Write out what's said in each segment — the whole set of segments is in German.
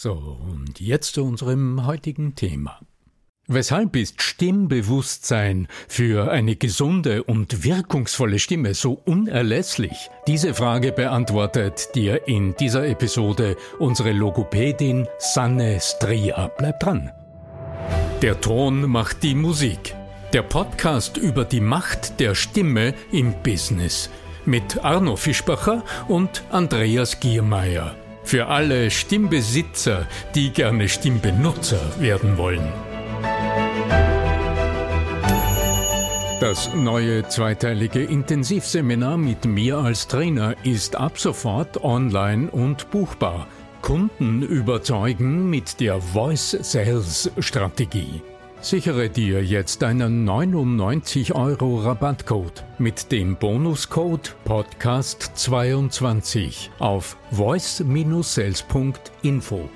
So, und jetzt zu unserem heutigen Thema. Weshalb ist Stimmbewusstsein für eine gesunde und wirkungsvolle Stimme so unerlässlich? Diese Frage beantwortet dir in dieser Episode unsere Logopädin Sanne Stria. Bleib dran. Der Ton macht die Musik. Der Podcast über die Macht der Stimme im Business mit Arno Fischbacher und Andreas Giermeier. Für alle Stimmbesitzer, die gerne Stimmbenutzer werden wollen. Das neue zweiteilige Intensivseminar mit mir als Trainer ist ab sofort online und buchbar. Kunden überzeugen mit der Voice Sales Strategie. Sichere dir jetzt einen 99 Euro Rabattcode mit dem Bonuscode Podcast22 auf voice-sales.info.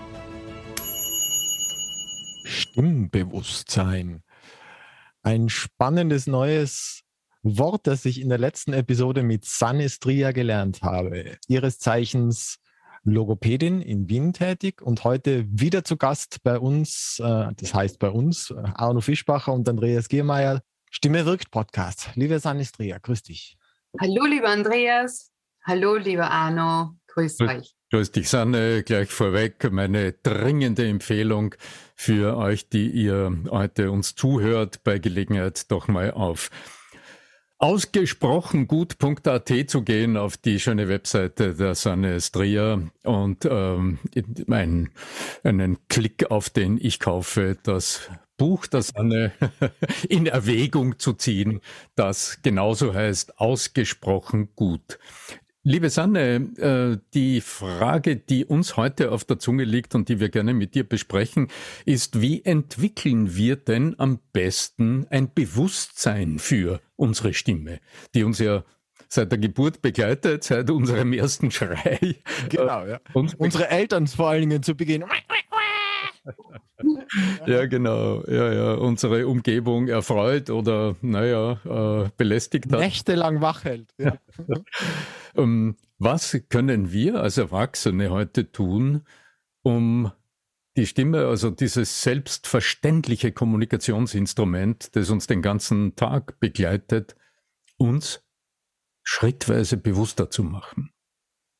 Stimmbewusstsein. Ein spannendes neues Wort, das ich in der letzten Episode mit Sanestria gelernt habe. Ihres Zeichens Logopädin in Wien tätig und heute wieder zu Gast bei uns, äh, das heißt bei uns, Arno Fischbacher und Andreas Giermeier, Stimme wirkt Podcast. Liebe Sanistria, grüß dich. Hallo, lieber Andreas. Hallo, lieber Arno. Grüß euch. Grüß dich, Sanne. Gleich vorweg meine dringende Empfehlung für euch, die ihr heute uns zuhört, bei Gelegenheit doch mal auf ausgesprochen gut.at zu gehen auf die schöne Webseite der Sanne Stria und ähm, einen, einen Klick auf den ich kaufe das Buch der Sanne in Erwägung zu ziehen, das genauso heißt ausgesprochen gut. Liebe Sanne, äh, die Frage, die uns heute auf der Zunge liegt und die wir gerne mit dir besprechen, ist, wie entwickeln wir denn am besten ein Bewusstsein für unsere Stimme, die uns ja seit der Geburt begleitet, seit unserem ersten Schrei. Genau, ja. Und unsere Eltern vor allen Dingen zu Beginn. ja, genau. Ja, ja. Unsere Umgebung erfreut oder, naja, äh, belästigt hat. Nächtelang wach hält. Ja. ähm, was können wir als Erwachsene heute tun, um die Stimme, also dieses selbstverständliche Kommunikationsinstrument, das uns den ganzen Tag begleitet, uns schrittweise bewusster zu machen?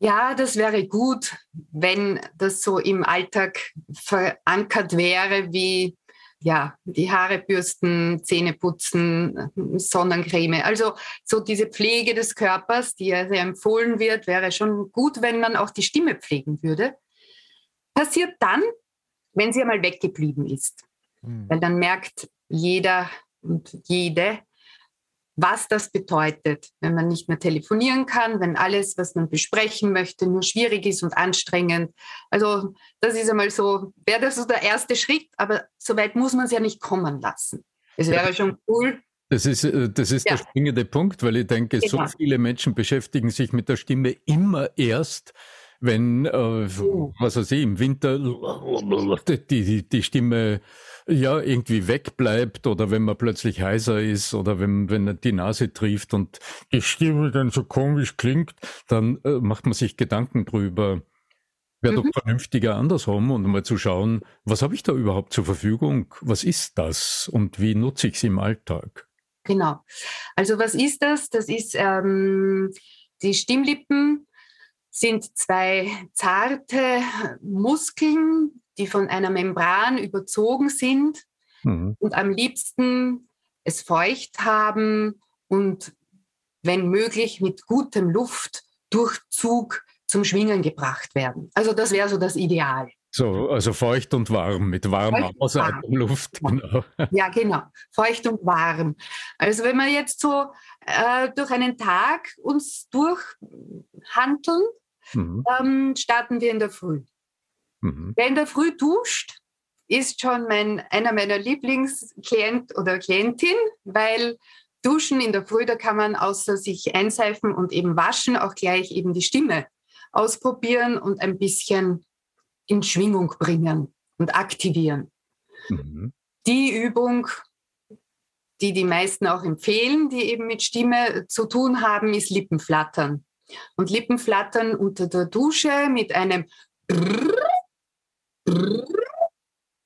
Ja, das wäre gut, wenn das so im Alltag verankert wäre, wie ja, die Haare bürsten, Zähne putzen, Sonnencreme. Also so diese Pflege des Körpers, die ja sehr empfohlen wird, wäre schon gut, wenn man auch die Stimme pflegen würde. Passiert dann, wenn sie einmal weggeblieben ist. Mhm. Weil dann merkt jeder und jede, was das bedeutet, wenn man nicht mehr telefonieren kann, wenn alles, was man besprechen möchte, nur schwierig ist und anstrengend. Also das ist einmal so, wäre das so der erste Schritt, aber so weit muss man es ja nicht kommen lassen. Es wäre schon cool. Das ist, äh, das ist ja. der springende Punkt, weil ich denke, genau. so viele Menschen beschäftigen sich mit der Stimme immer erst, wenn, äh, was weiß ich, im Winter die, die, die Stimme ja irgendwie wegbleibt oder wenn man plötzlich heiser ist oder wenn, wenn die Nase trieft und die Stimme dann so komisch klingt, dann äh, macht man sich Gedanken drüber. Wäre mhm. doch vernünftiger andersrum und mal zu schauen, was habe ich da überhaupt zur Verfügung? Was ist das und wie nutze ich es im Alltag? Genau. Also was ist das? Das ist ähm, die Stimmlippen sind zwei zarte Muskeln, die von einer Membran überzogen sind mhm. und am liebsten es feucht haben und wenn möglich mit gutem Luftdurchzug zum Schwingen gebracht werden. Also das wäre so das Ideal. So, also feucht und warm, mit warmer Außenluft. Genau. Ja, genau. Feucht und warm. Also wenn wir jetzt so äh, durch einen Tag uns durchhandeln, mhm. ähm, starten wir in der Früh. Mhm. Wer in der Früh duscht, ist schon mein, einer meiner Lieblingsklient oder Klientin, weil Duschen in der Früh, da kann man außer sich einseifen und eben waschen, auch gleich eben die Stimme ausprobieren und ein bisschen in Schwingung bringen und aktivieren. Mhm. Die Übung, die die meisten auch empfehlen, die eben mit Stimme zu tun haben, ist Lippenflattern. Und Lippenflattern unter der Dusche mit einem Brrr, Brrr,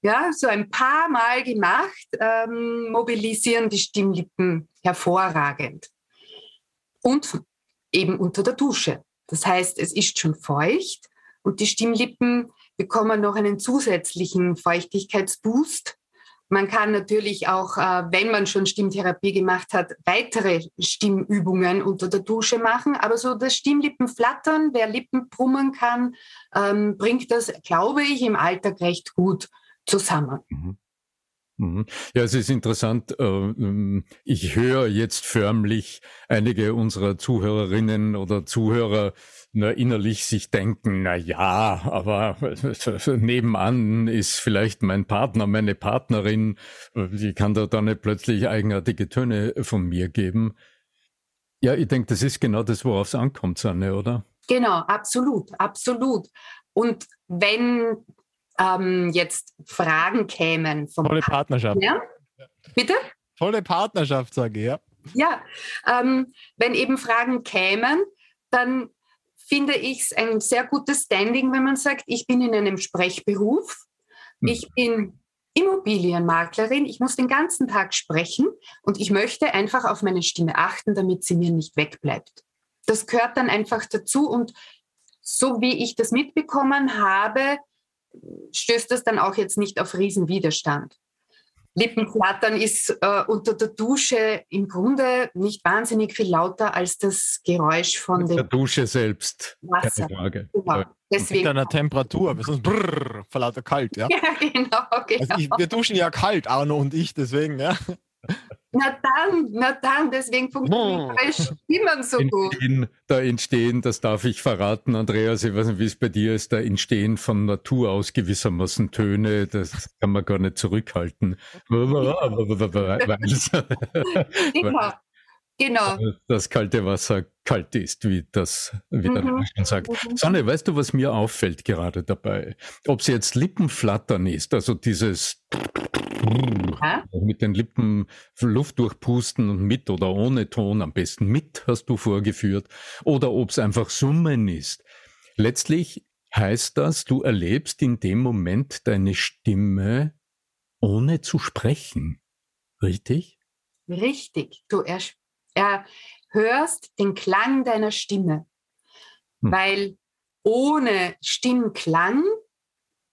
ja, so ein paar Mal gemacht, ähm, mobilisieren die Stimmlippen hervorragend. Und eben unter der Dusche. Das heißt, es ist schon feucht und die Stimmlippen bekommen noch einen zusätzlichen Feuchtigkeitsboost. Man kann natürlich auch, äh, wenn man schon Stimmtherapie gemacht hat, weitere Stimmübungen unter der Dusche machen. Aber so das Stimmlippenflattern, wer Lippen brummen kann, ähm, bringt das, glaube ich, im Alltag recht gut zusammen. Mhm. Mhm. Ja, es ist interessant. Äh, ähm, ich höre jetzt förmlich einige unserer Zuhörerinnen oder Zuhörer na, innerlich sich denken, na ja, aber nebenan ist vielleicht mein Partner, meine Partnerin, die kann da dann nicht plötzlich eigenartige Töne von mir geben. Ja, ich denke, das ist genau das, worauf es ankommt, Sanne, oder? Genau, absolut, absolut. Und wenn ähm, jetzt Fragen kämen vom Volle Partnerschaft. Ja? Bitte? Volle Partnerschaft, sage ich, ja. Ja, ähm, wenn eben Fragen kämen, dann finde ich es ein sehr gutes Standing, wenn man sagt, ich bin in einem Sprechberuf, hm. ich bin Immobilienmaklerin, ich muss den ganzen Tag sprechen und ich möchte einfach auf meine Stimme achten, damit sie mir nicht wegbleibt. Das gehört dann einfach dazu und so wie ich das mitbekommen habe, stößt das dann auch jetzt nicht auf Riesenwiderstand. Lippenflattern ist äh, unter der Dusche im Grunde nicht wahnsinnig viel lauter als das Geräusch von der Dusche selbst. Wasser. Keine Frage. Genau. Deswegen. Mit einer Temperatur, sonst brrr, vor lauter kalt, ja? Ja, genau, genau. Also ich, wir duschen ja kalt, Arno und ich, deswegen, ja. Na dann, na dann, deswegen funktioniert oh. Stimmen so entstehen, gut. Da entstehen, das darf ich verraten, Andreas, ich weiß nicht, wie es bei dir ist, da entstehen von Natur aus gewissermaßen Töne, das kann man gar nicht zurückhalten. genau. Genau. Das kalte Wasser kalt ist, wie das, wie der mhm. schon sagt. Mhm. Sonne, weißt du, was mir auffällt gerade dabei? Ob es jetzt Lippenflattern ist, also dieses ja? mit den Lippen Luft durchpusten und mit oder ohne Ton, am besten mit, hast du vorgeführt, oder ob es einfach Summen ist. Letztlich heißt das, du erlebst in dem Moment deine Stimme ohne zu sprechen. Richtig? Richtig. Du erhörst den Klang deiner Stimme, hm. weil ohne Stimmklang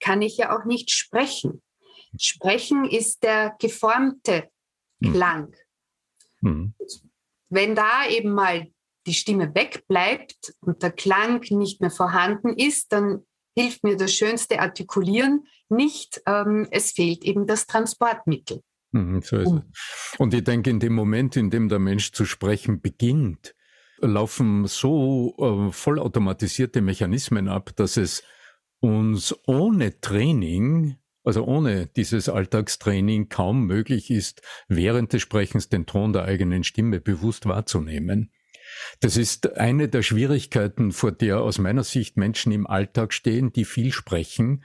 kann ich ja auch nicht sprechen. Sprechen ist der geformte hm. Klang. Mhm. Wenn da eben mal die Stimme wegbleibt und der Klang nicht mehr vorhanden ist, dann hilft mir das schönste Artikulieren nicht. Ähm, es fehlt eben das Transportmittel. Mhm, so ist es. Und ich denke, in dem Moment, in dem der Mensch zu sprechen beginnt, laufen so äh, vollautomatisierte Mechanismen ab, dass es uns ohne Training also ohne dieses Alltagstraining kaum möglich ist, während des Sprechens den Ton der eigenen Stimme bewusst wahrzunehmen. Das ist eine der Schwierigkeiten, vor der aus meiner Sicht Menschen im Alltag stehen, die viel sprechen.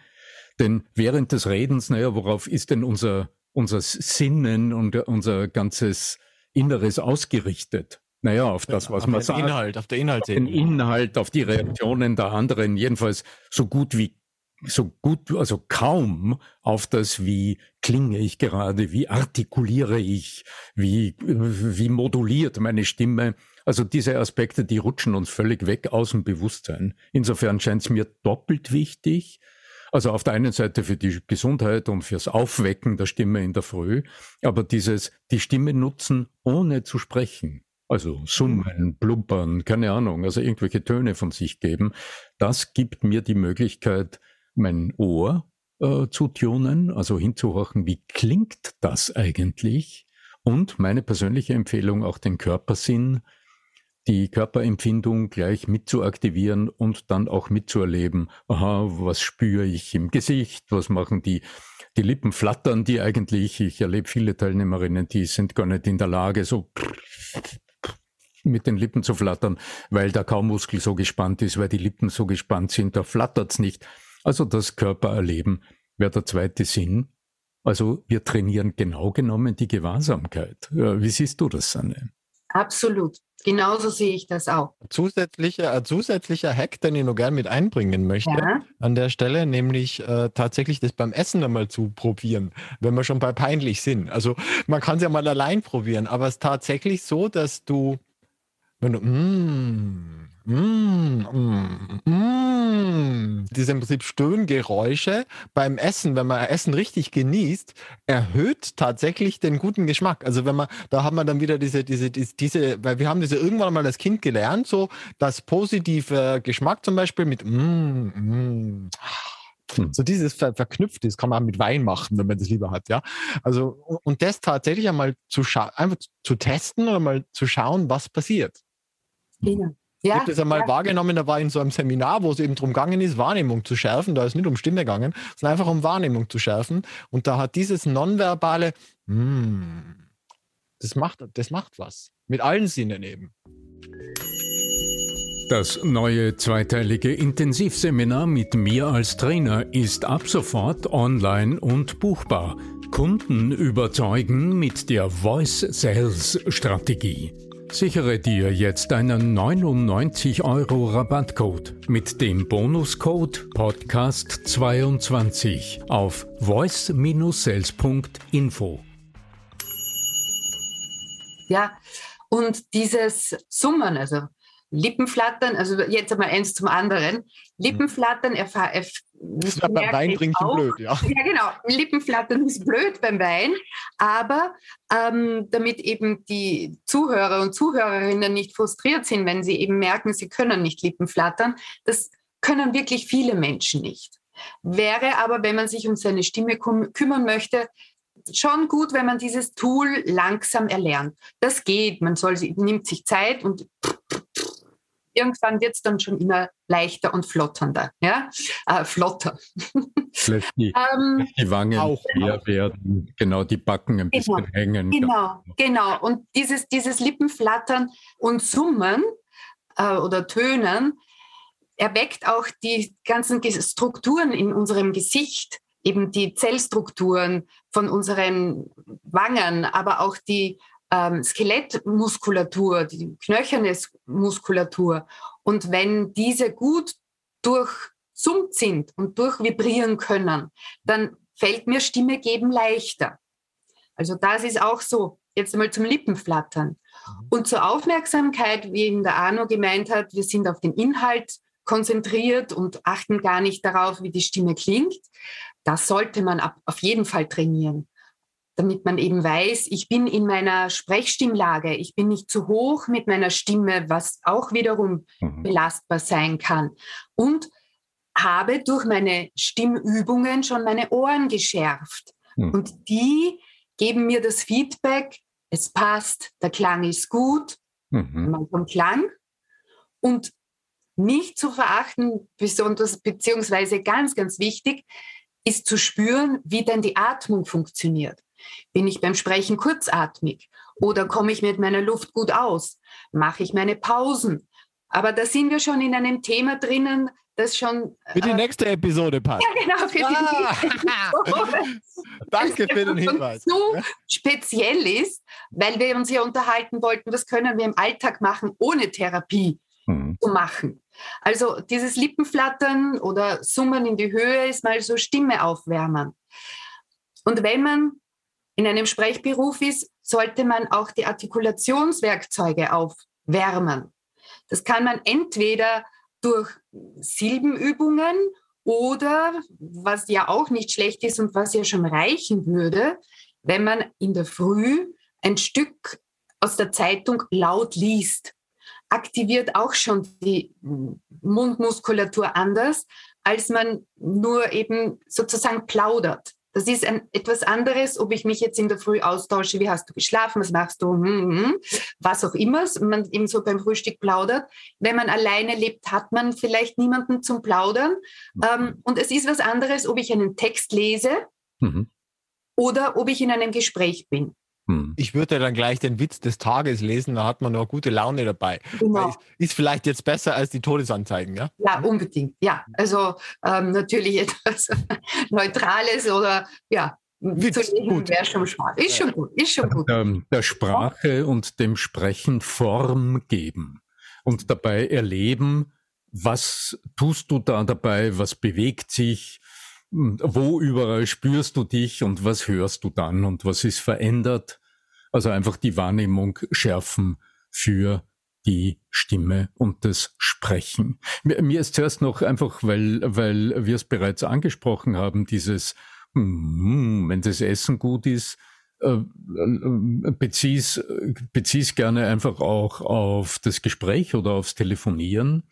Denn während des Redens, naja, worauf ist denn unser, unser Sinnen und unser ganzes Inneres ausgerichtet? naja, auf das, was auf man den sagt. Inhalt, auf der Den Inhaltsebene. Inhalt, auf die Reaktionen der anderen, jedenfalls so gut wie so gut, also kaum auf das, wie klinge ich gerade, wie artikuliere ich, wie, wie moduliert meine Stimme. Also diese Aspekte, die rutschen uns völlig weg aus dem Bewusstsein. Insofern scheint es mir doppelt wichtig. Also auf der einen Seite für die Gesundheit und fürs Aufwecken der Stimme in der Früh, aber dieses, die Stimme nutzen, ohne zu sprechen. Also summen, blubbern, keine Ahnung, also irgendwelche Töne von sich geben. Das gibt mir die Möglichkeit, mein Ohr äh, zu tunen, also hinzuhorchen, wie klingt das eigentlich? Und meine persönliche Empfehlung, auch den Körpersinn, die Körperempfindung gleich mitzuaktivieren und dann auch mitzuerleben, aha, was spüre ich im Gesicht, was machen die, die Lippen flattern, die eigentlich, ich erlebe viele Teilnehmerinnen, die sind gar nicht in der Lage, so mit den Lippen zu flattern, weil der Kaumuskel so gespannt ist, weil die Lippen so gespannt sind, da flattert's nicht. Also das Körpererleben wäre der zweite Sinn. Also wir trainieren genau genommen die Gewahrsamkeit. Wie siehst du das, Sanne? Absolut. Genauso sehe ich das auch. Zusätzlicher, ein zusätzlicher Hack, den ich noch gern mit einbringen möchte, Ja. an der Stelle, nämlich äh, tatsächlich das beim Essen einmal zu probieren, wenn wir schon bei peinlich sind. Also man kann es ja mal allein probieren, aber es ist tatsächlich so, dass du, wenn du mm, mm, mm, mm, diese im Prinzip Stöhngeräusche beim Essen, wenn man Essen richtig genießt, erhöht tatsächlich den guten Geschmack. Also wenn man, da haben wir dann wieder diese, diese, diese, diese weil wir haben diese irgendwann mal als Kind gelernt, so das positive Geschmack zum Beispiel mit mm, mm, Hm. so dieses ver verknüpft ist, kann man auch mit Wein machen, wenn man das lieber hat, ja. Also und- das tatsächlich einmal zu schauen, einfach zu testen oder mal zu schauen, was passiert. Genau. Ich Ja, habe das einmal ja. wahrgenommen, da war in so einem Seminar, wo es eben darum gegangen ist, Wahrnehmung zu schärfen. Da ist nicht um Stimme gegangen, sondern einfach um Wahrnehmung zu schärfen. Und da hat dieses nonverbale, mm, das macht, das macht was. Mit allen Sinnen eben. Das neue zweiteilige Intensivseminar mit mir als Trainer ist ab sofort online und buchbar. Kunden überzeugen mit der Voice Sales Strategie. Sichere dir jetzt einen 99 Euro Rabattcode mit dem Bonuscode Podcast22 auf voice-sales.info. Ja, und dieses Summen, also Lippenflattern, also jetzt einmal eins zum anderen. Lippenflattern erfahr, erf Das ist ja beim Wein trinken auch. blöd, ja. Ja, genau. Lippenflattern ist blöd beim Wein, aber ähm, damit eben die Zuhörer und Zuhörerinnen nicht frustriert sind, wenn sie eben merken, sie können nicht Lippenflattern, das können wirklich viele Menschen nicht. Wäre aber, wenn man sich um seine Stimme küm kümmern möchte, schon gut, wenn man dieses Tool langsam erlernt. Das geht, man soll, nimmt sich Zeit und irgendwann wird es dann schon immer leichter und flotternder. Ja? Äh, flotter. Lässt die, Ähm, die Wangen Auch. leer werden, genau die Backen ein bisschen Genau, hängen. Genau, genau. Und dieses, dieses Lippenflattern und Summen äh, oder Tönen erweckt auch die ganzen Strukturen in unserem Gesicht, eben die Zellstrukturen von unseren Wangen, aber auch die ähm, Skelettmuskulatur, die knöcherne Muskulatur. Und wenn diese gut durchsummt sind und durchvibrieren können, dann fällt mir Stimme geben leichter. Also das ist auch so. Jetzt einmal zum Lippenflattern. Und zur Aufmerksamkeit, wie eben der Arno gemeint hat, wir sind auf den Inhalt konzentriert und achten gar nicht darauf, wie die Stimme klingt. Das sollte man auf jeden Fall trainieren, damit man eben weiß, ich bin in meiner Sprechstimmlage, ich bin nicht zu hoch mit meiner Stimme, was auch wiederum Mhm. belastbar sein kann. Und habe durch meine Stimmübungen schon meine Ohren geschärft. Mhm. Und die geben mir das Feedback, es passt, der Klang ist gut, Mhm. mal vom Klang. Und nicht zu verachten, besonders beziehungsweise ganz, ganz wichtig, ist zu spüren, wie denn die Atmung funktioniert. Bin ich beim Sprechen kurzatmig oder komme ich mit meiner Luft gut aus? Mache ich meine Pausen? Aber da sind wir schon in einem Thema drinnen, das schon. Für die äh, nächste Episode passt. Ja, genau, für ah, die nächste Episode. Danke für den Hinweis. So speziell ist, weil wir uns ja unterhalten wollten, was können wir im Alltag machen, ohne Therapie mhm. zu machen. Also dieses Lippenflattern oder Summen in die Höhe ist mal so Stimme aufwärmen. Und wenn man in einem Sprechberuf ist, sollte man auch die Artikulationswerkzeuge aufwärmen. Das kann man entweder durch Silbenübungen oder, was ja auch nicht schlecht ist und was ja schon reichen würde, wenn man in der Früh ein Stück aus der Zeitung laut liest, aktiviert auch schon die Mundmuskulatur anders, als man nur eben sozusagen plaudert. Das ist ein, etwas anderes, ob ich mich jetzt in der Früh austausche, wie hast du geschlafen, was machst du, hm, hm, was auch immer, man eben so beim Frühstück plaudert. Wenn man alleine lebt, hat man vielleicht niemanden zum Plaudern. Mhm. Ähm, und es ist was anderes, ob ich einen Text lese mhm. oder ob ich in einem Gespräch bin. Hm. Ich würde dann gleich den Witz des Tages lesen, da hat man noch gute Laune dabei. Genau. Ist, ist, vielleicht jetzt besser als die Todesanzeigen, ja? Ja, unbedingt. Ja, also ähm, natürlich etwas Neutrales oder ja, Witz, zu lesen wäre schon Spaß. Ist schon gut, ist schon gut. Der, der Sprache und dem Sprechen Form geben und dabei erleben, was tust du da dabei, was bewegt sich, wo überall spürst du dich und was hörst du dann und was ist verändert. Also einfach die Wahrnehmung schärfen für die Stimme und das Sprechen. Mir, mir ist zuerst noch einfach, weil, weil wir es bereits angesprochen haben, dieses, mm, wenn das Essen gut ist, äh, äh, bezieh's, bezieh's gerne einfach auch auf das Gespräch oder aufs Telefonieren.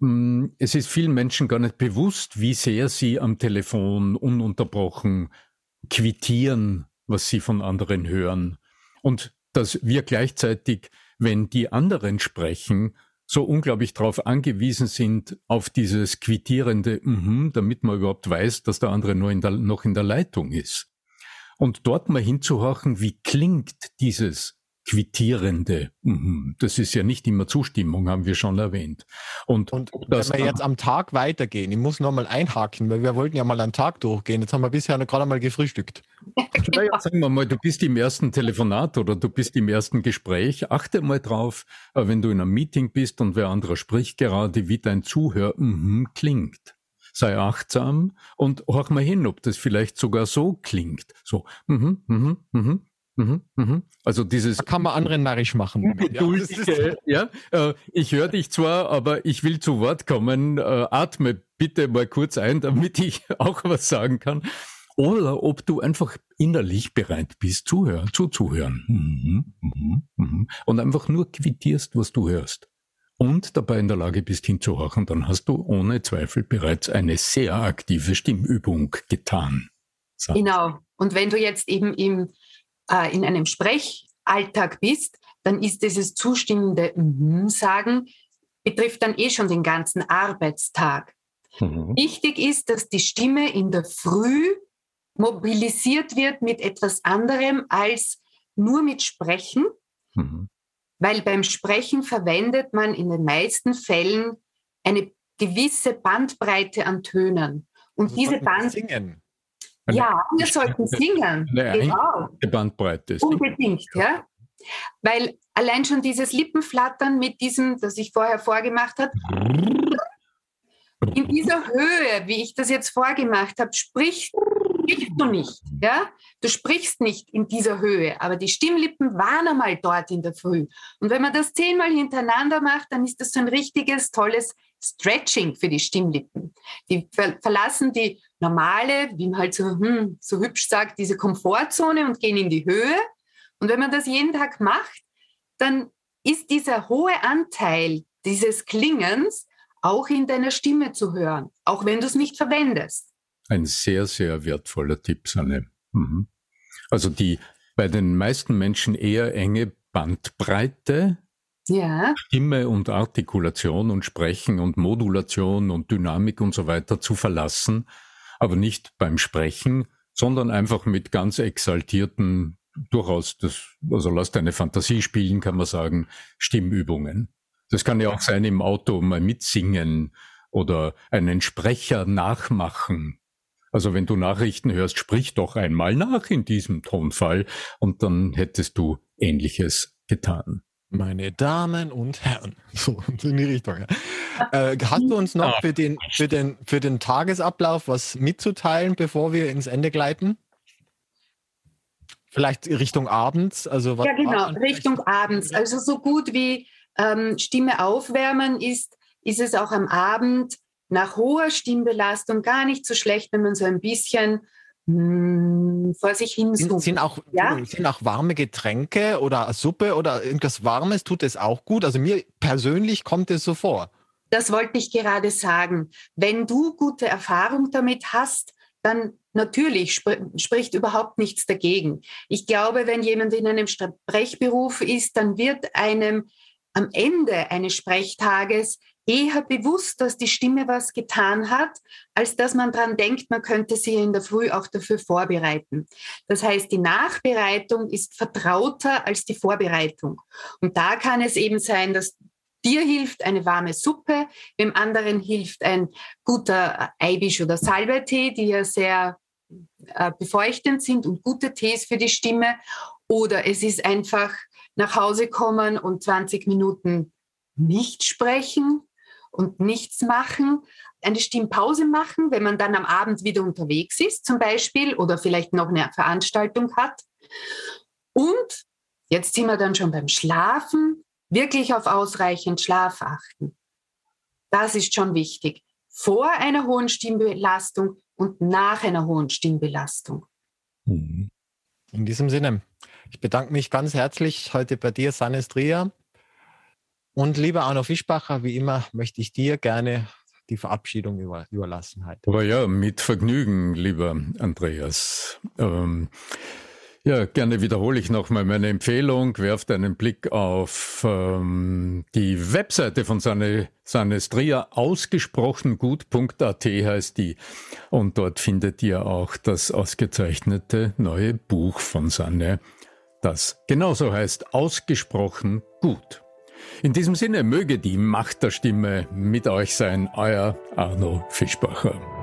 Mm, es ist vielen Menschen gar nicht bewusst, wie sehr sie am Telefon ununterbrochen quittieren, was sie von anderen hören. Und dass wir gleichzeitig, wenn die anderen sprechen, so unglaublich darauf angewiesen sind, auf dieses quittierende, mm damit man überhaupt weiß, dass der andere nur in der, noch in der Leitung ist. Und dort mal hinzuhorchen, wie klingt dieses Quittierende. Mhm. Das ist ja nicht immer Zustimmung, haben wir schon erwähnt. Und, und wenn wir jetzt am Tag weitergehen, ich muss nochmal einhaken, weil wir wollten ja mal am Tag durchgehen. Jetzt haben wir bisher gerade mal gefrühstückt. Naja, sagen wir mal, du bist im ersten Telefonat oder du bist im ersten Gespräch. Achte mal drauf, äh, wenn du in einem Meeting bist und wer anderer spricht gerade, wie dein Zuhör mhm, klingt sei achtsam und horch mal hin, ob das vielleicht sogar so klingt. So, mhm, mhm, mhm, Mhm, mhm. Also dieses. Da kann man anderen narrisch machen. Geduldige, ja, ja äh, ich höre dich zwar, aber ich will zu Wort kommen. Äh, atme bitte mal kurz ein, damit ich auch was sagen kann. Oder ob du einfach innerlich bereit bist, zuhören, zuzuhören. Mhm, mhm, mhm. Und einfach nur quittierst, was du hörst. Und dabei in der Lage bist hinzuhorchen, dann hast du ohne Zweifel bereits eine sehr aktive Stimmübung getan. Genau. Und wenn du jetzt eben im äh, in einem Sprechalltag bist, dann ist dieses zustimmende mm sagen betrifft dann eh schon den ganzen Arbeitstag. Mhm. Wichtig ist, dass die Stimme in der Früh mobilisiert wird mit etwas anderem als nur mit Sprechen, mhm. weil beim Sprechen verwendet man in den meisten Fällen eine gewisse Bandbreite an Tönen. Und also diese Bandbreite. Ja, wir sollten singen. Eine genau. Bandbreite. Unbedingt, ja. Weil allein schon dieses Lippenflattern mit diesem, das ich vorher vorgemacht habe, in dieser Höhe, wie ich das jetzt vorgemacht habe, sprichst, sprichst du nicht. Ja? Du sprichst nicht in dieser Höhe, aber die Stimmlippen waren einmal dort in der Früh. Und wenn man das zehnmal hintereinander macht, dann ist das so ein richtiges, tolles Stretching für die Stimmlippen. Die ver verlassen die normale, wie man halt so, hm, so hübsch sagt, diese Komfortzone und gehen in die Höhe. Und wenn man das jeden Tag macht, dann ist dieser hohe Anteil dieses Klingens auch in deiner Stimme zu hören, auch wenn du es nicht verwendest. Ein sehr, sehr wertvoller Tipp, Sanne. Mhm. Also die bei den meisten Menschen eher enge Bandbreite ja. Stimme und Artikulation und Sprechen und Modulation und Dynamik und so weiter zu verlassen, aber nicht beim Sprechen, sondern einfach mit ganz exaltierten, durchaus das, also lass deine Fantasie spielen, kann man sagen, Stimmübungen. Das kann ja auch sein im Auto mal mitsingen oder einen Sprecher nachmachen. Also wenn du Nachrichten hörst, sprich doch einmal nach in diesem Tonfall und dann hättest du Ähnliches getan. Meine Damen und Herren, so in die Richtung. Ja. Äh, hast du uns noch für den, für, den, für den Tagesablauf was mitzuteilen, bevor wir ins Ende gleiten? Vielleicht Richtung abends? Also was ja, genau, Richtung abends. Also so gut wie ähm, Stimme aufwärmen ist, ist es auch am Abend nach hoher Stimmbelastung gar nicht so schlecht, wenn man so ein bisschen hm, vor sich hin sind, sind, auch, ja? sind auch warme Getränke oder Suppe oder irgendwas Warmes, tut es auch gut? Also mir persönlich kommt es so vor. Das wollte ich gerade sagen. Wenn du gute Erfahrung damit hast, dann natürlich sp spricht überhaupt nichts dagegen. Ich glaube, wenn jemand in einem Sprechberuf ist, dann wird einem am Ende eines Sprechtages eher bewusst, dass die Stimme was getan hat, als dass man daran denkt, man könnte sie in der Früh auch dafür vorbereiten. Das heißt, die Nachbereitung ist vertrauter als die Vorbereitung. Und da kann es eben sein, dass dir hilft eine warme Suppe, dem anderen hilft ein guter Eibisch- oder Salbeitee, die ja sehr äh, befeuchtend sind und gute Tees für die Stimme. Oder es ist einfach nach Hause kommen und 20 Minuten nicht sprechen und nichts machen, eine Stimmpause machen, wenn man dann am Abend wieder unterwegs ist zum Beispiel oder vielleicht noch eine Veranstaltung hat. Und jetzt sind wir dann schon beim Schlafen, wirklich auf ausreichend Schlaf achten. Das ist schon wichtig. Vor einer hohen Stimmbelastung und nach einer hohen Stimmbelastung. Mhm. In diesem Sinne, ich bedanke mich ganz herzlich heute bei dir, Sanestria. Und lieber Arno Fischbacher, wie immer möchte ich dir gerne die Verabschiedung über, überlassen heute. Aber ja, mit Vergnügen, lieber Andreas. Ähm, ja, gerne wiederhole ich nochmal meine Empfehlung. Werft einen Blick auf ähm, die Webseite von Sane, Sanestria, ausgesprochen gut.at heißt die. Und dort findet ihr auch das ausgezeichnete neue Buch von Sanne, das genauso heißt, ausgesprochen gut. In diesem Sinne möge die Macht der Stimme mit euch sein, euer Arno Fischbacher.